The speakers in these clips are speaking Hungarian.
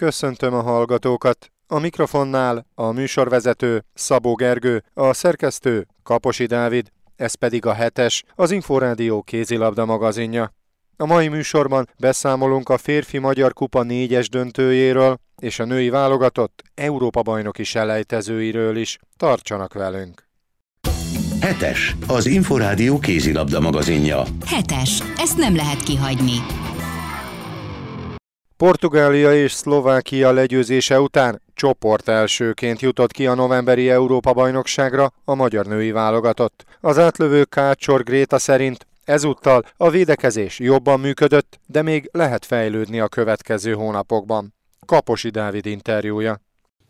Köszöntöm a hallgatókat! A mikrofonnál a műsorvezető Szabó Gergő, a szerkesztő Kaposi Dávid, ez pedig a hetes, az Inforádió kézilabda magazinja. A mai műsorban beszámolunk a férfi magyar kupa négyes döntőjéről és a női válogatott Európa-bajnoki selejtezőiről is. Tartsanak velünk! Hetes, az Inforádió kézilabda magazinja. Hetes, ezt nem lehet kihagyni. Portugália és Szlovákia legyőzése után csoport elsőként jutott ki a novemberi Európa-bajnokságra a magyar női válogatott. Az átlövő Kácsor Gréta szerint ezúttal a védekezés jobban működött, de még lehet fejlődni a következő hónapokban. Kaposi Dávid interjúja.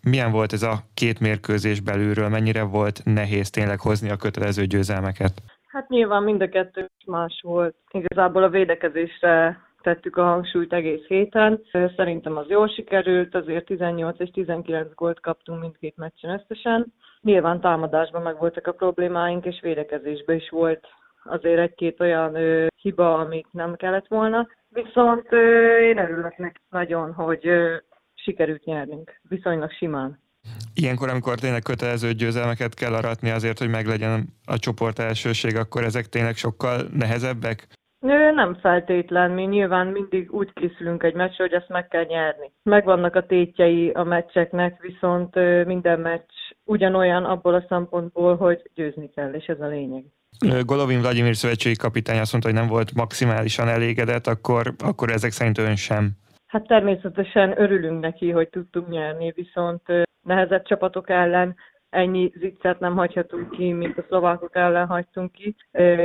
Milyen volt ez a két mérkőzés belülről? Mennyire volt nehéz tényleg hozni a kötelező győzelmeket? Hát nyilván mind a kettő más volt. Igazából a védekezésre tettük a hangsúlyt egész héten. Szerintem az jól sikerült, azért 18 és 19 gólt kaptunk mindkét meccsen összesen. Nyilván támadásban meg voltak a problémáink, és védekezésben is volt azért egy-két olyan ö, hiba, amit nem kellett volna. Viszont ö, én örülök neki nagyon, hogy ö, sikerült nyernünk, viszonylag simán. Ilyenkor, amikor tényleg kötelező győzelmeket kell aratni azért, hogy meglegyen a csoport elsőség, akkor ezek tényleg sokkal nehezebbek? Nő, nem feltétlen, mi nyilván mindig úgy készülünk egy meccsre, hogy ezt meg kell nyerni. Megvannak a tétjei a meccseknek, viszont minden meccs ugyanolyan abból a szempontból, hogy győzni kell, és ez a lényeg. Golovin Vladimir szövetségi kapitány azt mondta, hogy nem volt maximálisan elégedett, akkor, akkor ezek szerint ön sem. Hát természetesen örülünk neki, hogy tudtunk nyerni, viszont nehezebb csapatok ellen ennyi ziccet nem hagyhatunk ki, mint a szlovákok ellen hagytunk ki,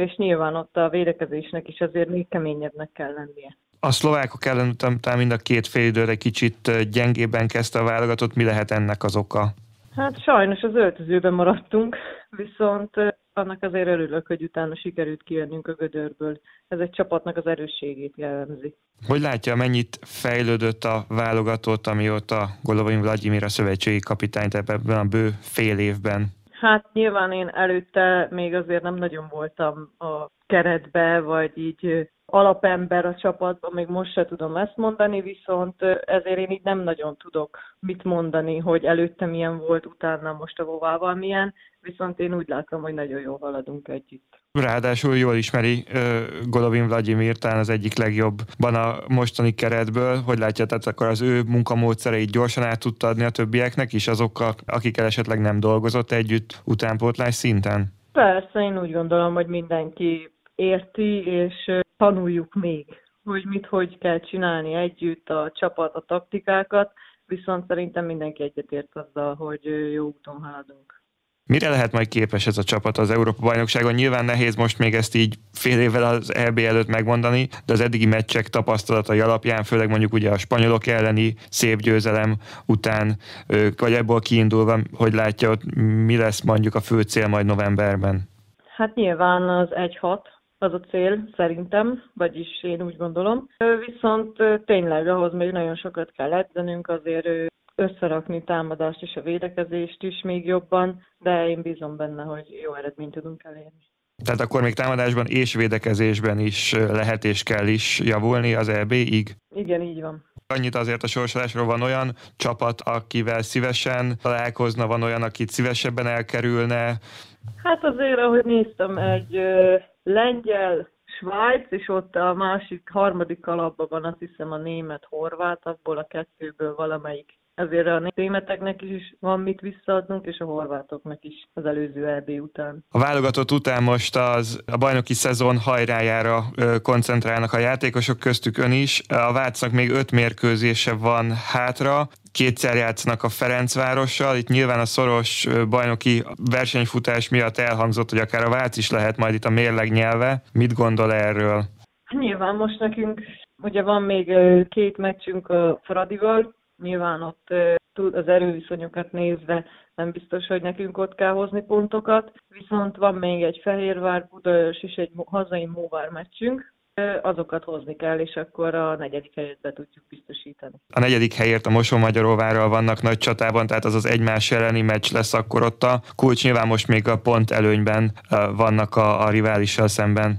és nyilván ott a védekezésnek is azért még keményebbnek kell lennie. A szlovákok ellen utána mind a két fél időre kicsit gyengébben kezdte a válogatott. Mi lehet ennek az oka? Hát sajnos az öltözőben maradtunk, viszont annak azért örülök, hogy utána sikerült kijönnünk a gödörből. Ez egy csapatnak az erősségét jellemzi. Hogy látja, mennyit fejlődött a válogatott, amióta Golovin Vladimir a szövetségi kapitányt ebben a bő fél évben? Hát nyilván én előtte még azért nem nagyon voltam a keretbe, vagy így alapember a csapatban, még most se tudom ezt mondani, viszont ezért én így nem nagyon tudok mit mondani, hogy előtte milyen volt, utána most a Vovával milyen, viszont én úgy látom, hogy nagyon jól haladunk együtt. Ráadásul jól ismeri uh, Golovin Vladimir, talán az egyik legjobban a mostani keretből. Hogy látja, tehát akkor az ő munkamódszereit gyorsan át tudta adni a többieknek is, azokkal, akikkel esetleg nem dolgozott együtt utánpótlás szinten? Persze, én úgy gondolom, hogy mindenki érti, és tanuljuk még, hogy mit, hogy kell csinálni együtt, a csapat, a taktikákat, viszont szerintem mindenki egyetért azzal, hogy jó úton haladunk. Mire lehet majd képes ez a csapat az Európa-bajnokságon? Nyilván nehéz most még ezt így fél évvel az EB előtt megmondani, de az eddigi meccsek tapasztalatai alapján, főleg mondjuk ugye a spanyolok elleni szép győzelem után, vagy ebből kiindulva, hogy látja, ott mi lesz mondjuk a fő cél majd novemberben? Hát nyilván az 1-6, az a cél szerintem, vagyis én úgy gondolom. Viszont tényleg ahhoz még nagyon sokat kell edzenünk, azért összerakni támadást és a védekezést is még jobban, de én bízom benne, hogy jó eredményt tudunk elérni. Tehát akkor még támadásban és védekezésben is lehet és kell is javulni az EB-ig? Igen, így van. Annyit azért a sorsolásról van olyan csapat, akivel szívesen találkozna, van olyan, akit szívesebben elkerülne. Hát azért, ahogy néztem, egy lengyel, Svájc, és ott a másik, harmadik kalapban van azt hiszem a német-horvát, abból a kettőből valamelyik ezért a németeknek is van mit visszaadnunk, és a horvátoknak is az előző EB után. A válogatott után most az a bajnoki szezon hajrájára koncentrálnak a játékosok, köztük ön is. A Vácnak még öt mérkőzése van hátra, kétszer játszanak a Ferencvárossal. Itt nyilván a szoros bajnoki versenyfutás miatt elhangzott, hogy akár a Vác is lehet majd itt a mérleg nyelve. Mit gondol erről? Nyilván most nekünk ugye van még két meccsünk a Fradival, Nyilván ott az erőviszonyokat nézve nem biztos, hogy nekünk ott kell hozni pontokat, viszont van még egy Fehérvár, Budaörs és egy hazai Móvár meccsünk, azokat hozni kell, és akkor a negyedik helyet be tudjuk biztosítani. A negyedik helyért a Mosonmagyaróvárral vannak nagy csatában, tehát az az egymás elleni meccs lesz akkor ott a kulcs. Nyilván most még a pont előnyben vannak a, a riválissal szemben.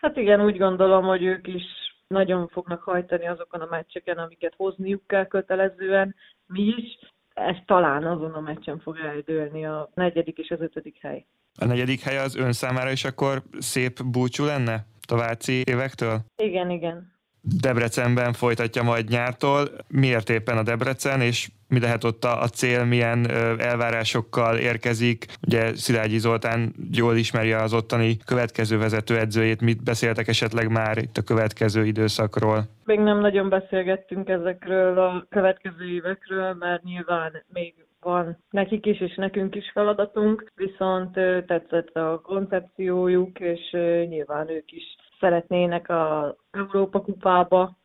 Hát igen, úgy gondolom, hogy ők is nagyon fognak hajtani azokon a meccseken, amiket hozniuk kell kötelezően, mi is, ez talán azon a meccsen fog eldőlni a negyedik és az ötödik hely. A negyedik hely az ön számára is akkor szép búcsú lenne a Váci évektől? Igen, igen. Debrecenben folytatja majd nyártól. Miért éppen a Debrecen, és mi lehet ott a cél, milyen elvárásokkal érkezik? Ugye Szilágyi Zoltán jól ismeri az ottani következő vezetőedzőjét. Mit beszéltek esetleg már itt a következő időszakról? Még nem nagyon beszélgettünk ezekről a következő évekről, mert nyilván még van nekik is, és nekünk is feladatunk, viszont tetszett a koncepciójuk, és nyilván ők is szeretnének a Európa kupába,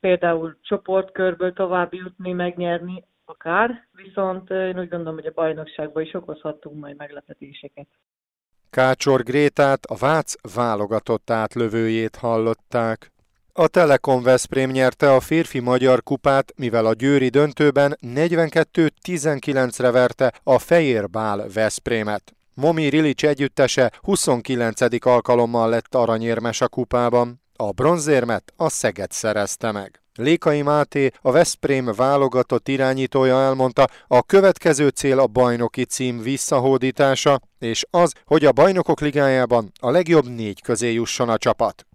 például csoportkörből tovább jutni, megnyerni akár, viszont én úgy gondolom, hogy a bajnokságban is okozhatunk majd meglepetéseket. Kácsor Grétát, a Vác válogatott átlövőjét hallották. A Telekom Veszprém nyerte a férfi magyar kupát, mivel a győri döntőben 42-19-re verte a Fehérbál Veszprémet. Momi Rilic együttese 29. alkalommal lett aranyérmes a kupában. A bronzérmet a Szeged szerezte meg. Lékai Máté, a Veszprém válogatott irányítója elmondta, a következő cél a bajnoki cím visszahódítása, és az, hogy a bajnokok ligájában a legjobb négy közé jusson a csapat.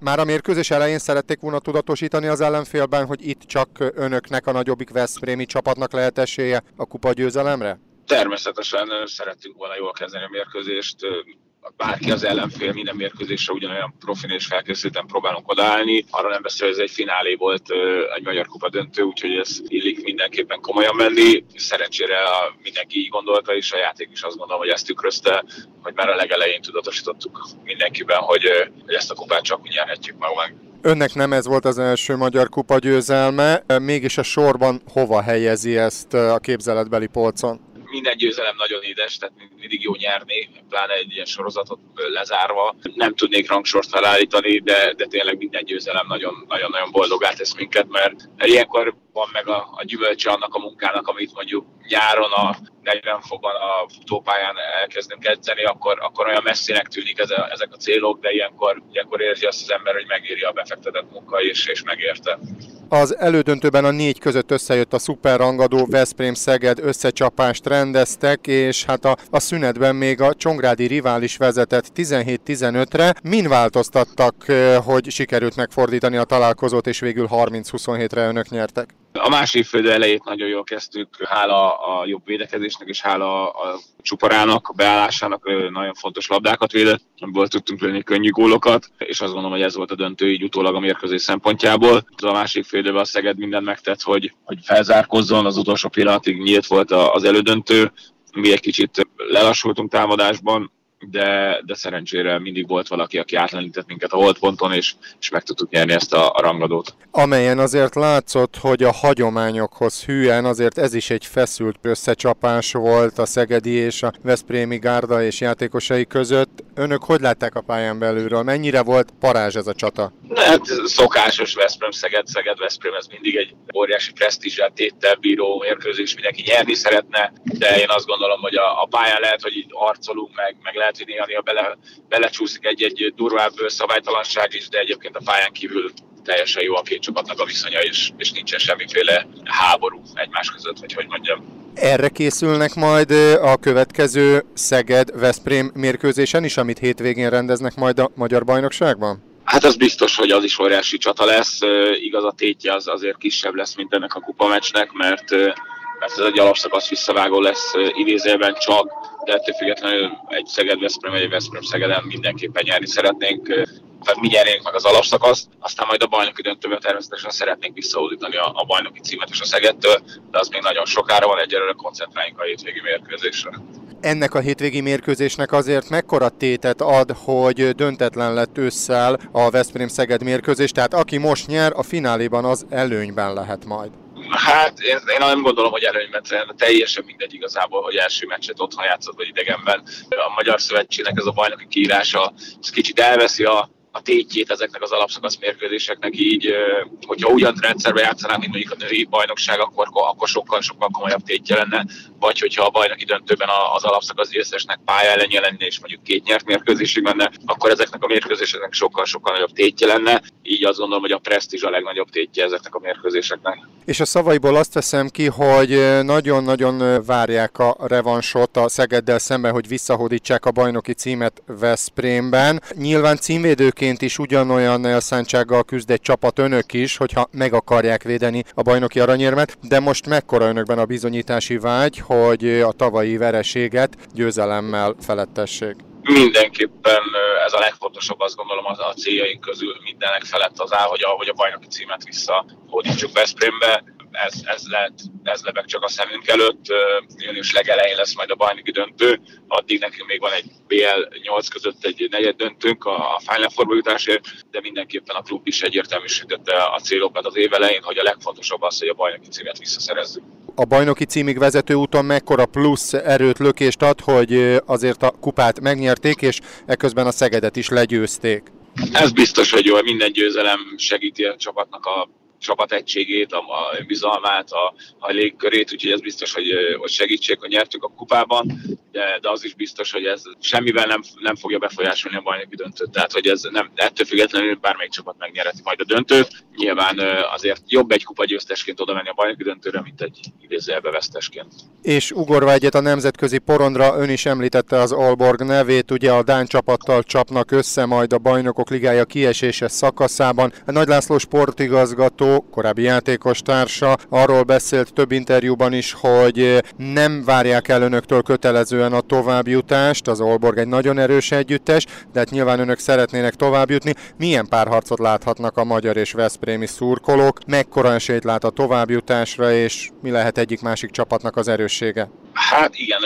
Már a mérkőzés elején szerették volna tudatosítani az ellenfélben, hogy itt csak önöknek a nagyobbik Veszprémi csapatnak lehet esélye a kupa győzelemre? Természetesen szerettünk volna jól kezdeni a mérkőzést, bárki az ellenfél, minden mérkőzésre ugyanolyan profin és felkészülten próbálunk odaállni. Arra nem beszél, hogy ez egy finálé volt egy Magyar Kupa döntő, úgyhogy ez illik mindenképpen komolyan menni. Szerencsére a, mindenki így gondolta, és a játék is azt gondolom, hogy ezt tükrözte, hogy már a legelején tudatosítottuk mindenkiben, hogy, hogy ezt a kupát csak úgy nyerhetjük meg. meg. Önnek nem ez volt az első Magyar Kupa győzelme, mégis a sorban hova helyezi ezt a képzeletbeli polcon? Minden győzelem nagyon édes, tehát mindig jó nyerni, pláne egy ilyen sorozatot lezárva. Nem tudnék rangsort felállítani, de, de tényleg minden győzelem nagyon-nagyon boldogá tesz minket, mert ilyenkor van meg a, a gyümölcse annak a munkának, amit mondjuk nyáron a 40 fokban a tópályán elkezdünk edzeni, akkor, akkor olyan messzinek tűnik ez a, ezek a célok, de ilyenkor, ilyenkor érzi azt az ember, hogy megéri a befektetett munka, és, és megérte. Az elődöntőben a négy között összejött a szuperrangadó Veszprém-Szeged összecsapást rendeztek, és hát a, a szünetben még a Csongrádi rivális vezetett 17-15-re. Min változtattak, hogy sikerült megfordítani a találkozót, és végül 30-27-re önök nyertek? A másik fő elejét nagyon jól kezdtük, hála a jobb védekezésnek és hála a csuparának, a beállásának nagyon fontos labdákat védett, amiből tudtunk lőni könnyű gólokat, és azt gondolom, hogy ez volt a döntő így utólag a mérkőzés szempontjából. A másik fél a Szeged mindent megtett, hogy, hogy felzárkozzon, az utolsó pillanatig. Nyílt volt az elődöntő, mi egy kicsit lelassultunk támadásban, de, de szerencsére mindig volt valaki, aki átlenített minket a holdponton, és, és meg tudtuk nyerni ezt a, a rangadót. Amelyen azért látszott, hogy a hagyományokhoz hűen azért ez is egy feszült összecsapás volt a Szegedi és a Veszprémi Gárda és játékosai között. Önök hogy látták a pályán belülről? Mennyire volt parázs ez a csata? Hát szokásos Veszprém, Szeged, Szeged, Veszprém, ez mindig egy óriási presztízsel téttel bíró mérkőzés, mindenki nyerni szeretne, de én azt gondolom, hogy a, a pályán lehet, hogy harcolunk, meg, meg lehet, hogy néha bele, belecsúszik egy-egy durvább szabálytalanság is, de egyébként a pályán kívül teljesen jó a két csapatnak a viszonya, és, és nincsen semmiféle háború egymás között, vagy hogy mondjam. Erre készülnek majd a következő Szeged-Veszprém mérkőzésen is, amit hétvégén rendeznek majd a Magyar Bajnokságban? Hát az biztos, hogy az is óriási csata lesz. Igaz a tétje az azért kisebb lesz, mint ennek a kupameccsnek, mert, mert ez egy alapszakasz visszavágó lesz idézőben csak, de ettől függetlenül egy Szeged-Veszprém egy Veszprém-Szegeden mindenképpen nyerni szeretnénk tehát mi nyernénk meg az alapszakaszt, aztán majd a bajnoki döntőben természetesen szeretnénk visszaúdítani a, a bajnoki címet és a Szegedtől, de az még nagyon sokára van, egyelőre koncentráljunk a hétvégi mérkőzésre. Ennek a hétvégi mérkőzésnek azért mekkora tétet ad, hogy döntetlen lett ősszel a Veszprém-Szeged mérkőzés, tehát aki most nyer, a fináléban az előnyben lehet majd. Hát én, én nem gondolom, hogy előnyben teljesen mindegy igazából, hogy első meccset otthon játszott vagy idegenben. A Magyar Szövetségnek ez a bajnoki kiírása, ez kicsit elveszi a, a tétjét ezeknek az alapszakasz mérkőzéseknek így, hogyha ugyan rendszerbe játszanánk, mint mondjuk a női bajnokság, akkor, akkor sokkal, sokkal komolyabb tétje lenne, vagy hogyha a bajnoki döntőben az alapszakasz győztesnek pálya ellenje lenne, és mondjuk két nyert mérkőzésig lenne, akkor ezeknek a mérkőzéseknek sokkal, sokkal nagyobb tétje lenne, így azt gondolom, hogy a presztízs a legnagyobb tétje ezeknek a mérkőzéseknek. És a szavaiból azt veszem ki, hogy nagyon-nagyon várják a revansot a Szegeddel szemben, hogy visszahódítsák a bajnoki címet Veszprémben. Nyilván címvédőként is ugyanolyan elszántsággal küzd egy csapat önök is, hogyha meg akarják védeni a bajnoki aranyérmet, de most mekkora önökben a bizonyítási vágy, hogy a tavalyi vereséget győzelemmel felettessék? mindenképpen ez a legfontosabb, azt gondolom az a céljaink közül mindenek felett az áll, hogy a, hogy a bajnoki címet visszahódítsuk Veszprémbe ez, ez, lehet, ez lebeg csak a szemünk előtt. Június legelején lesz majd a bajnoki döntő, addig nekünk még van egy BL 8 között egy negyed döntőnk a Final Four jutásért, de mindenképpen a klub is egyértelműsítette a célokat az év elején, hogy a legfontosabb az, hogy a bajnoki címet visszaszerezzük. A bajnoki címig vezető úton mekkora plusz erőt, lökést ad, hogy azért a kupát megnyerték, és eközben a Szegedet is legyőzték? Ez biztos, hogy jó, minden győzelem segíti a csapatnak a csapat egységét, a, a bizalmát, a, a légkörét, úgyhogy ez biztos, hogy, hogy segítség, hogy nyertük a kupában, de, de az is biztos, hogy ez semmivel nem, nem fogja befolyásolni a bajnoki döntőt. Tehát, hogy ez nem, ettől függetlenül bármelyik csapat megnyerheti majd a döntőt. Nyilván azért jobb egy kupa győztesként oda menni a bajnoki döntőre, mint egy idézőjelbe vesztesként. És ugorva egyet a nemzetközi porondra, ön is említette az Alborg nevét, ugye a Dán csapattal csapnak össze majd a bajnokok ligája kiesése szakaszában. A Nagy László sportigazgató korábbi játékos társa arról beszélt több interjúban is, hogy nem várják el önöktől kötelezően a továbbjutást, az Olborg egy nagyon erős együttes, de hát nyilván önök szeretnének továbbjutni. Milyen párharcot láthatnak a magyar és veszprémi szurkolók? Mekkora esélyt lát a továbbjutásra, és mi lehet egyik másik csapatnak az erőssége? Hát igen,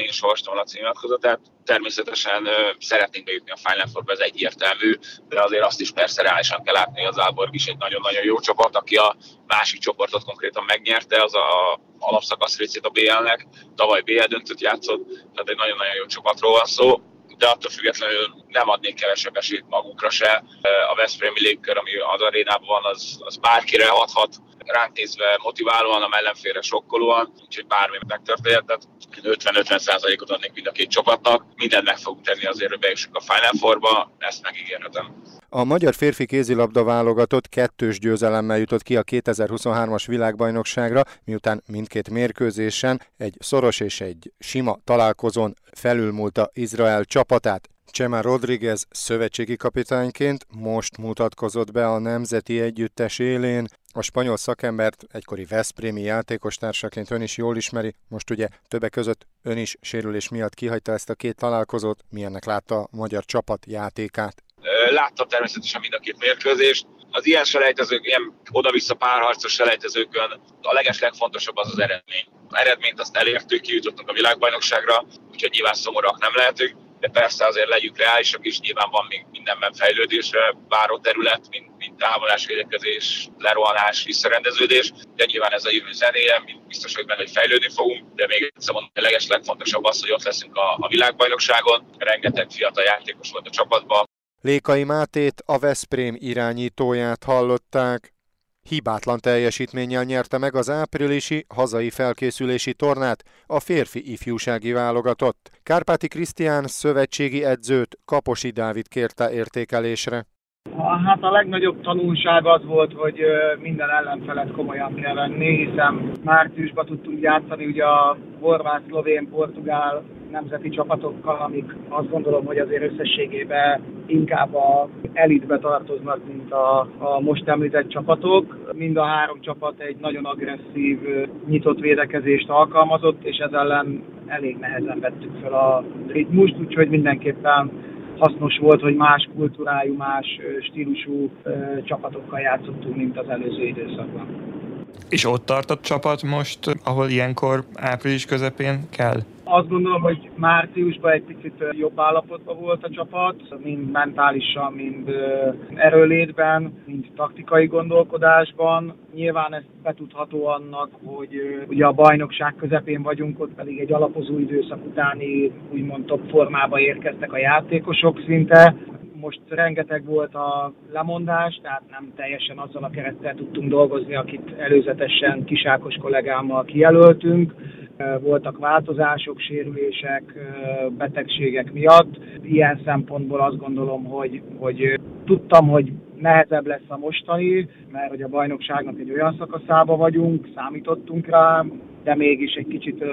én is olvastam a címnyilatkozatot, természetesen szeretnénk bejutni a Final Fourba, ez egyértelmű, de azért azt is persze reálisan kell látni, az Alborg is egy nagyon-nagyon jó csapat, aki a másik csoportot konkrétan megnyerte, az a alapszakasz részét a BL-nek, tavaly BL döntött játszott, tehát egy nagyon-nagyon jó csapatról van szó, de attól függetlenül nem adnék kevesebb esélyt magukra se. A Veszprémi légkör, ami az arénában van, az, az bárkire adhat, ránk nézve motiválóan, a mellenfélre sokkolóan, úgyhogy bármi megtörténhet. Tehát 50-50 ot adnék mind a két csapatnak. Mindent meg fogunk tenni azért, hogy bejussuk a Final Four-ba, ezt megígérhetem. A magyar férfi kézilabda válogatott kettős győzelemmel jutott ki a 2023-as világbajnokságra, miután mindkét mérkőzésen egy szoros és egy sima találkozón felülmúlta Izrael csapatát. Csema Rodriguez szövetségi kapitányként most mutatkozott be a nemzeti együttes élén. A spanyol szakembert egykori Veszprémi játékostársaként ön is jól ismeri, most ugye többek között ön is sérülés miatt kihagyta ezt a két találkozót, milyennek látta a magyar csapat játékát? Láttam természetesen mind a két mérkőzést. Az ilyen selejtezők, ilyen oda-vissza párharcos selejtezőkön a leges legfontosabb az az eredmény. A eredményt azt elértük, kijutottunk a világbajnokságra, úgyhogy nyilván szomorúak nem lehetünk de persze azért legyünk reálisak is, nyilván van még mindenben fejlődésre váró terület, mint, mint távolás, védekezés, lerohanás, visszarendeződés, de nyilván ez a jövő zenéje, biztos, hogy benne, hogy fejlődni fogunk, de még egyszer mondom, a leges legfontosabb az, hogy ott leszünk a, a világbajnokságon, rengeteg fiatal játékos volt a csapatban. Lékai Mátét, a Veszprém irányítóját hallották. Hibátlan teljesítménnyel nyerte meg az áprilisi hazai felkészülési tornát a férfi ifjúsági válogatott. Kárpáti Krisztián szövetségi edzőt Kaposi Dávid kérte értékelésre. Hát a legnagyobb tanulság az volt, hogy minden ellenfelet komolyan kell venni, hiszen márciusban tudtunk játszani ugye a horvát, szlovén, portugál nemzeti csapatokkal, amik azt gondolom, hogy azért összességében inkább a elitbe tartoznak, mint a, a most említett csapatok. Mind a három csapat egy nagyon agresszív, nyitott védekezést alkalmazott, és ez ellen elég nehezen vettük fel a ritmust, úgyhogy mindenképpen hasznos volt, hogy más kultúrájú, más stílusú csapatokkal játszottunk, mint az előző időszakban. És ott tart a csapat most, ahol ilyenkor április közepén kell? Azt gondolom, hogy márciusban egy picit jobb állapotban volt a csapat, mind mentálisan, mind erőlétben, mind taktikai gondolkodásban. Nyilván ez betudható annak, hogy ugye a bajnokság közepén vagyunk, ott pedig egy alapozó időszak utáni úgymond top formába érkeztek a játékosok szinte most rengeteg volt a lemondás, tehát nem teljesen azzal a kerettel tudtunk dolgozni, akit előzetesen kisákos kollégámmal kijelöltünk. Voltak változások, sérülések, betegségek miatt. Ilyen szempontból azt gondolom, hogy, hogy tudtam, hogy nehezebb lesz a mostani, mert hogy a bajnokságnak egy olyan szakaszába vagyunk, számítottunk rá, de mégis egy kicsit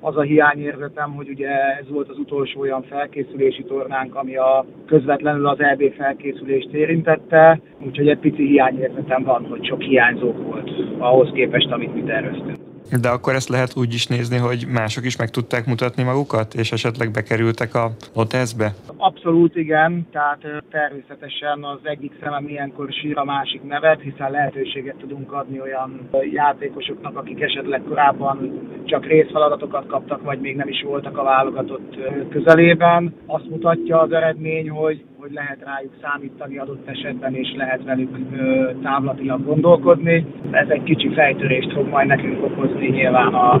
az a hiányérzetem, hogy ugye ez volt az utolsó olyan felkészülési tornánk, ami a közvetlenül az EB felkészülést érintette, úgyhogy egy pici hiányérzetem van, hogy sok hiányzók volt ahhoz képest, amit mi terveztünk. De akkor ezt lehet úgy is nézni, hogy mások is meg tudták mutatni magukat, és esetleg bekerültek a Lotezbe? Abszolút igen, tehát természetesen az egyik szemem ilyenkor sír a másik nevet, hiszen lehetőséget tudunk adni olyan játékosoknak, akik esetleg korábban csak részfeladatokat kaptak, vagy még nem is voltak a válogatott közelében. Azt mutatja az eredmény, hogy hogy lehet rájuk számítani adott esetben, és lehet velük távlatilag gondolkodni. Ez egy kicsi fejtörést fog majd nekünk okozni nyilván a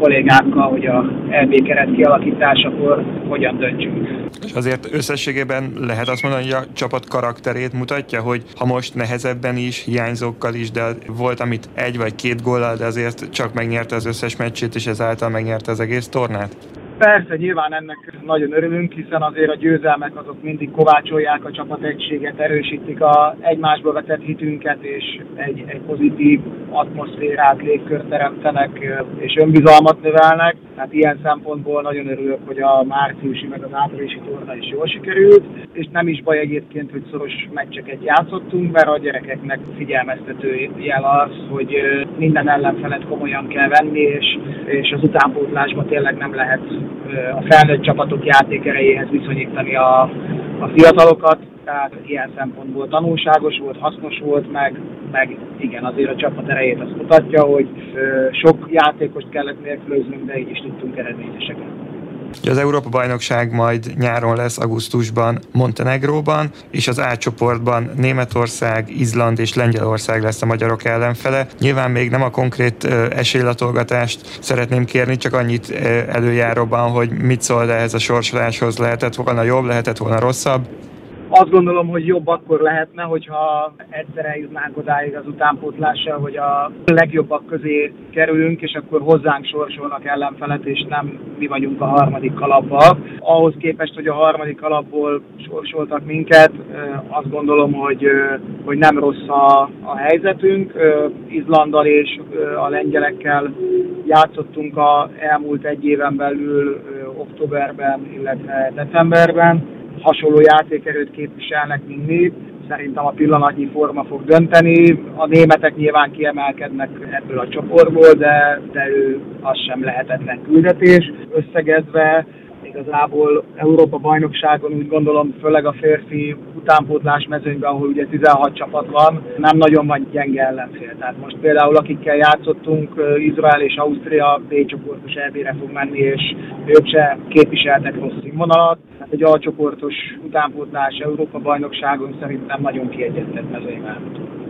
kollégákkal, hogy a LB keret kialakításakor hogyan döntsünk. És azért összességében lehet azt mondani, hogy a csapat karakterét mutatja, hogy ha most nehezebben is, hiányzókkal is, de volt, amit egy vagy két góllal, de azért csak megnyerte az összes meccsét, és ezáltal megnyerte az egész tornát? Persze, nyilván ennek nagyon örülünk, hiszen azért a győzelmek azok mindig kovácsolják a csapategységet, erősítik a egymásba vetett hitünket, és egy, egy pozitív atmoszférát, légkört teremtenek, és önbizalmat növelnek. Tehát ilyen szempontból nagyon örülök, hogy a márciusi meg az áprilisi torna is jól sikerült, és nem is baj egyébként, hogy szoros meccseket játszottunk, mert a gyerekeknek figyelmeztető jel az, hogy minden ellenfelet komolyan kell venni, és, és az utánpótlásban tényleg nem lehet a felnőtt csapatok játékerejéhez viszonyítani a, a fiatalokat, tehát ilyen szempontból tanulságos volt, hasznos volt, meg, meg igen, azért a csapat erejét azt mutatja, hogy sok játékost kellett nélkülöznünk, de így is tudtunk eredményeseket. Az Európa-bajnokság majd nyáron lesz augusztusban Montenegróban, és az A csoportban Németország, Izland és Lengyelország lesz a magyarok ellenfele. Nyilván még nem a konkrét esélylatolgatást szeretném kérni, csak annyit előjáróban, hogy mit szól ehhez a sorsoláshoz. Lehetett volna jobb, lehetett volna rosszabb? Azt gondolom, hogy jobb akkor lehetne, hogyha egyszer eljutnánk odáig az utánpótlással, hogy a legjobbak közé kerülünk, és akkor hozzánk sorsolnak ellenfelet, és nem mi vagyunk a harmadik kalapba. Ahhoz képest, hogy a harmadik kalapból sorsoltak minket, azt gondolom, hogy, hogy nem rossz a, a helyzetünk. Izlandal és a lengyelekkel játszottunk a elmúlt egy éven belül októberben, illetve decemberben hasonló játékerőt képviselnek, mint mi. Szerintem a pillanatnyi forma fog dönteni. A németek nyilván kiemelkednek ebből a csoportból, de, de ő az sem lehetetlen küldetés. Összegezve igazából Európa bajnokságon úgy gondolom, főleg a férfi utánpótlás mezőnyben, ahol ugye 16 csapat van, nem nagyon van gyenge ellenfél. Tehát most például akikkel játszottunk, Izrael és Ausztria B csoportos EB-re fog menni, és ők se képviseltek rossz színvonalat. Tehát egy alcsoportos utánpótlás Európa bajnokságon szerintem nagyon kiegyeztett mezőnyben.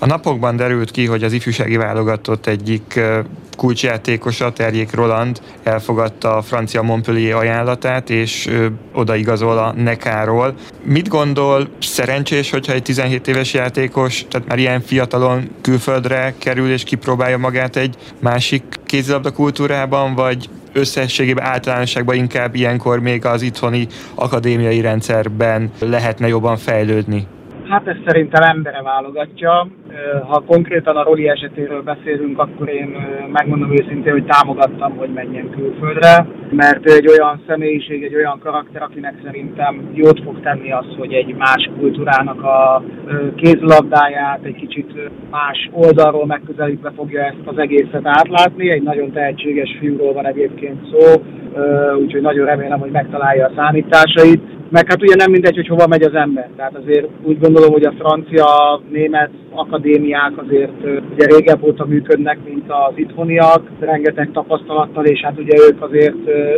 A napokban derült ki, hogy az ifjúsági válogatott egyik kulcsjátékosa, Terjék Roland elfogadta a francia Montpellier ajánlatát, és odaigazol a Nekáról. Mit gondol, szerencsés, hogyha egy 17 éves játékos, tehát már ilyen fiatalon külföldre kerül és kipróbálja magát egy másik kézilabda kultúrában, vagy összességében általánosságban inkább ilyenkor még az itthoni akadémiai rendszerben lehetne jobban fejlődni? Hát ezt szerintem embere válogatja. Ha konkrétan a Roli esetéről beszélünk, akkor én megmondom őszintén, hogy támogattam, hogy menjen külföldre, mert egy olyan személyiség, egy olyan karakter, akinek szerintem jót fog tenni az, hogy egy más kultúrának a kézlabdáját egy kicsit más oldalról megközelítve fogja ezt az egészet átlátni. Egy nagyon tehetséges fiúról van egyébként szó, úgyhogy nagyon remélem, hogy megtalálja a számításait meg hát ugye nem mindegy, hogy hova megy az ember. Tehát azért úgy gondolom, hogy a francia, német akadémiák azért ugye régebb óta működnek, mint az itthoniak, rengeteg tapasztalattal, és hát ugye ők azért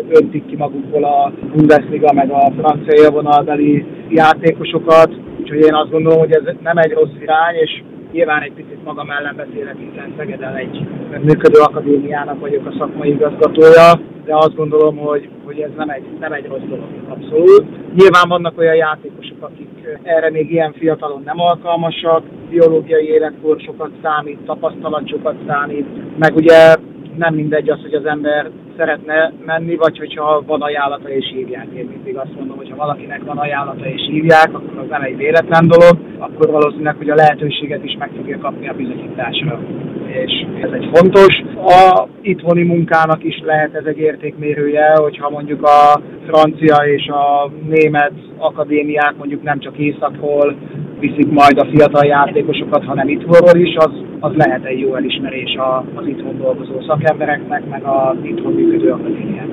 öntik ki magukból a Bundesliga meg a francia élvonalbeli játékosokat, úgyhogy én azt gondolom, hogy ez nem egy rossz irány, és nyilván egy picit magam ellen beszélek, hiszen Szegeden egy működő akadémiának vagyok a szakmai igazgatója, de azt gondolom, hogy, hogy ez nem egy, nem egy rossz dolog, abszolút. Nyilván vannak olyan játékosok, akik erre még ilyen fiatalon nem alkalmasak, biológiai életkor sokat számít, tapasztalat sokat számít, meg ugye nem mindegy az, hogy az ember szeretne menni, vagy hogyha van ajánlata és hívják. Én mindig azt mondom, hogy ha valakinek van ajánlata és hívják, akkor az nem egy véletlen dolog, akkor valószínűleg, hogy a lehetőséget is meg fogja kapni a bizonyításra. És ez egy fontos. A itthoni munkának is lehet ez egy értékmérője, hogyha mondjuk a francia és a német akadémiák mondjuk nem csak északról viszik majd a fiatal játékosokat, hanem itthonról is, az, az lehet egy jó elismerés az itthon dolgozó szakembereknek, meg az itthon működő akadémiáknak.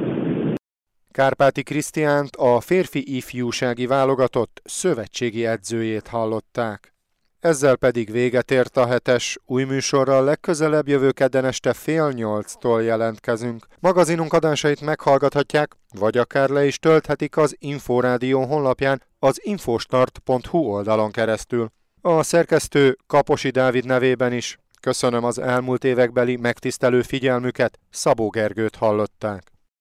Kárpáti Krisztiánt a férfi ifjúsági válogatott szövetségi edzőjét hallották. Ezzel pedig véget ért a hetes új műsorral legközelebb jövő kedden este fél nyolctól jelentkezünk. Magazinunk adásait meghallgathatják, vagy akár le is tölthetik az Inforádió honlapján az infostart.hu oldalon keresztül. A szerkesztő Kaposi Dávid nevében is köszönöm az elmúlt évekbeli megtisztelő figyelmüket, Szabó Gergőt hallották.